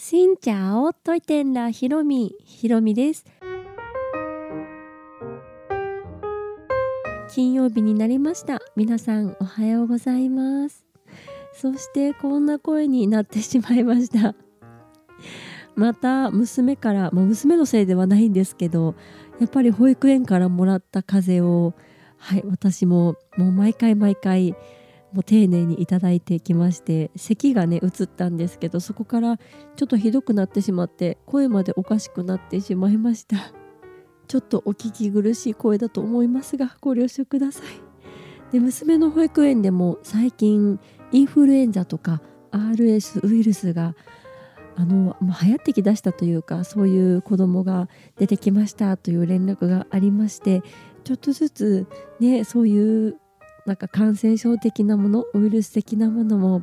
しんちゃおといてんらひろみ。ひろみです。金曜日になりました。皆さんおはようございます。そしてこんな声になってしまいました。また娘からもう娘のせいではないんですけどやっぱり保育園からもらった風邪をはい私ももう毎回毎回もう丁寧にいただいてきまして咳がね移ったんですけどそこからちょっとひどくなってしまって声までおかしくなってしまいました。ちょっとお聞き苦しい声だと思いますがご了承ください。で娘の保育園でも最近インフルエンザとか RS ウイルスがあの、ま、流行ってきだしたというかそういう子供が出てきましたという連絡がありましてちょっとずつねそういうなんか感染症的なものウイルス的なものも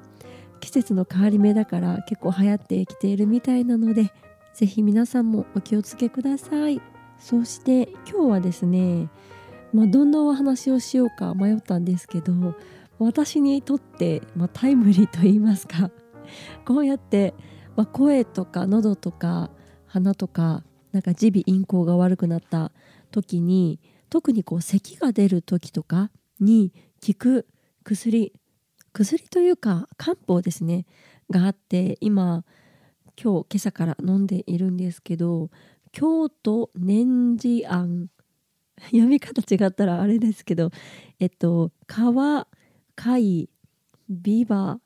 季節の変わり目だから結構流行ってきているみたいなので是非皆さんもお気をつけください。そして今日はですね、まあ、どんなお話をしようか迷ったんですけど私にとって、まあ、タイムリーと言いますか こうやって、まあ、声とか喉とか鼻とかなんか耳鼻咽喉が悪くなった時に特にこう咳が出る時とかに効く薬。薬というか漢方ですね。があって今今日今朝から飲んでいるんですけど京都念寺庵。読み方違ったらあれですけどえっと川貝ビバ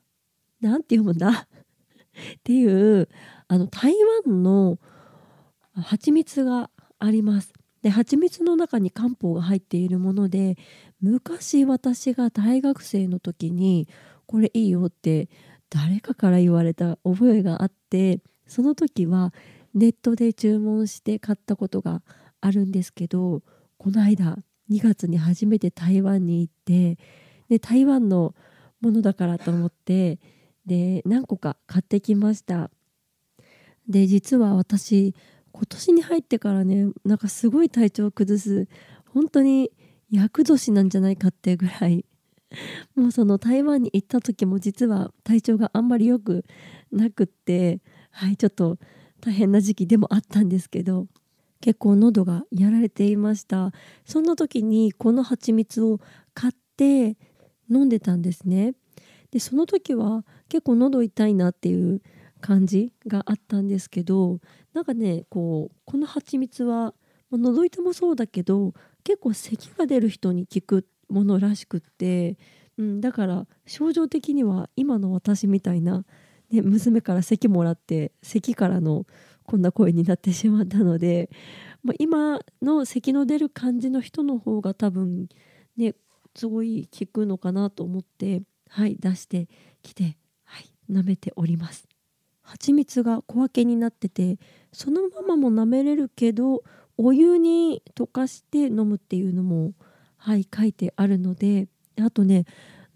なんて読むんだ？っていうあの台湾の蜂蜜があります。で蜂蜜の中に漢方が入っているもので昔私が大学生の時にこれいいよって誰かから言われた覚えがあってその時はネットで注文して買ったことがあるんですけどこの間2月に初めて台湾に行ってで台湾のものだからと思ってで何個か買ってきました。で実は私今年に入ってからねなんかすごい体調を崩す本当に厄年なんじゃないかってぐらい。もうその台湾に行った時も実は体調があんまり良くなくってはいちょっと大変な時期でもあったんですけど結構喉がやられていました。そんな時にこの蜂蜜を買って飲んでたんですね。でその時は結構喉痛いなっていう感じがあったんですけどなんかねこうこの蜂蜜は喉痛もそうだけど結構咳が出る人に効くものらしくって、うん、だから症状的には今の私みたいな、ね、娘から咳もらって咳からのこんな声になってしまったので、まあ、今の咳の出る感じの人の方が多分ねすごい効くのかなと思ってはい出してきてはい舐めております。蜂蜜が小分けになっててそのままも舐めれるけどお湯に溶かして飲むっていうのもはい書いてあるのであとね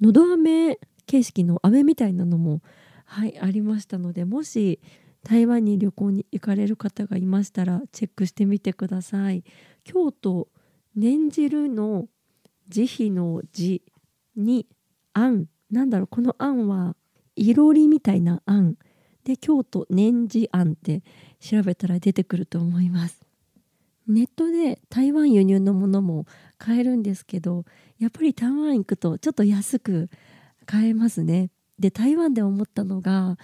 のど飴形式の飴みたいなのもはいありましたのでもし台湾に旅行に行かれる方がいましたらチェックしてみてください。京都念汁の慈悲の字にあんなんだろうこのあんはいろりみたいなあんで京都念寺あんって調べたら出てくると思いますネットで台湾輸入のものも買えるんですけどやっぱり台湾行くとちょっと安く買えますね。で台湾で思ったのが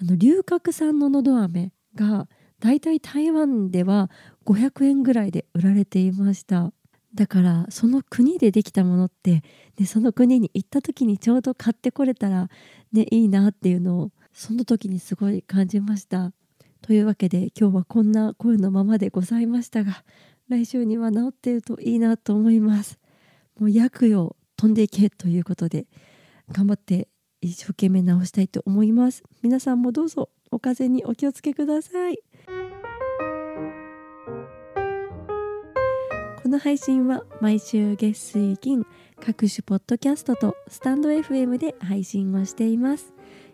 あの龍角散ののど飴がだいたい台湾では500円ぐらいで売られていましただからその国でできたものってでその国に行った時にちょうど買ってこれたらねいいなっていうのをその時にすごい感じました。というわけで今日はこんな声のままでございましたが来週には治っているといいなと思います。もう薬よ飛んでいけということで頑張って一生懸命治したいと思います。皆さんもどうぞお風邪にお気をつけください。この配信は毎週月水金各種ポッドキャストとスタンド FM で配信をしています。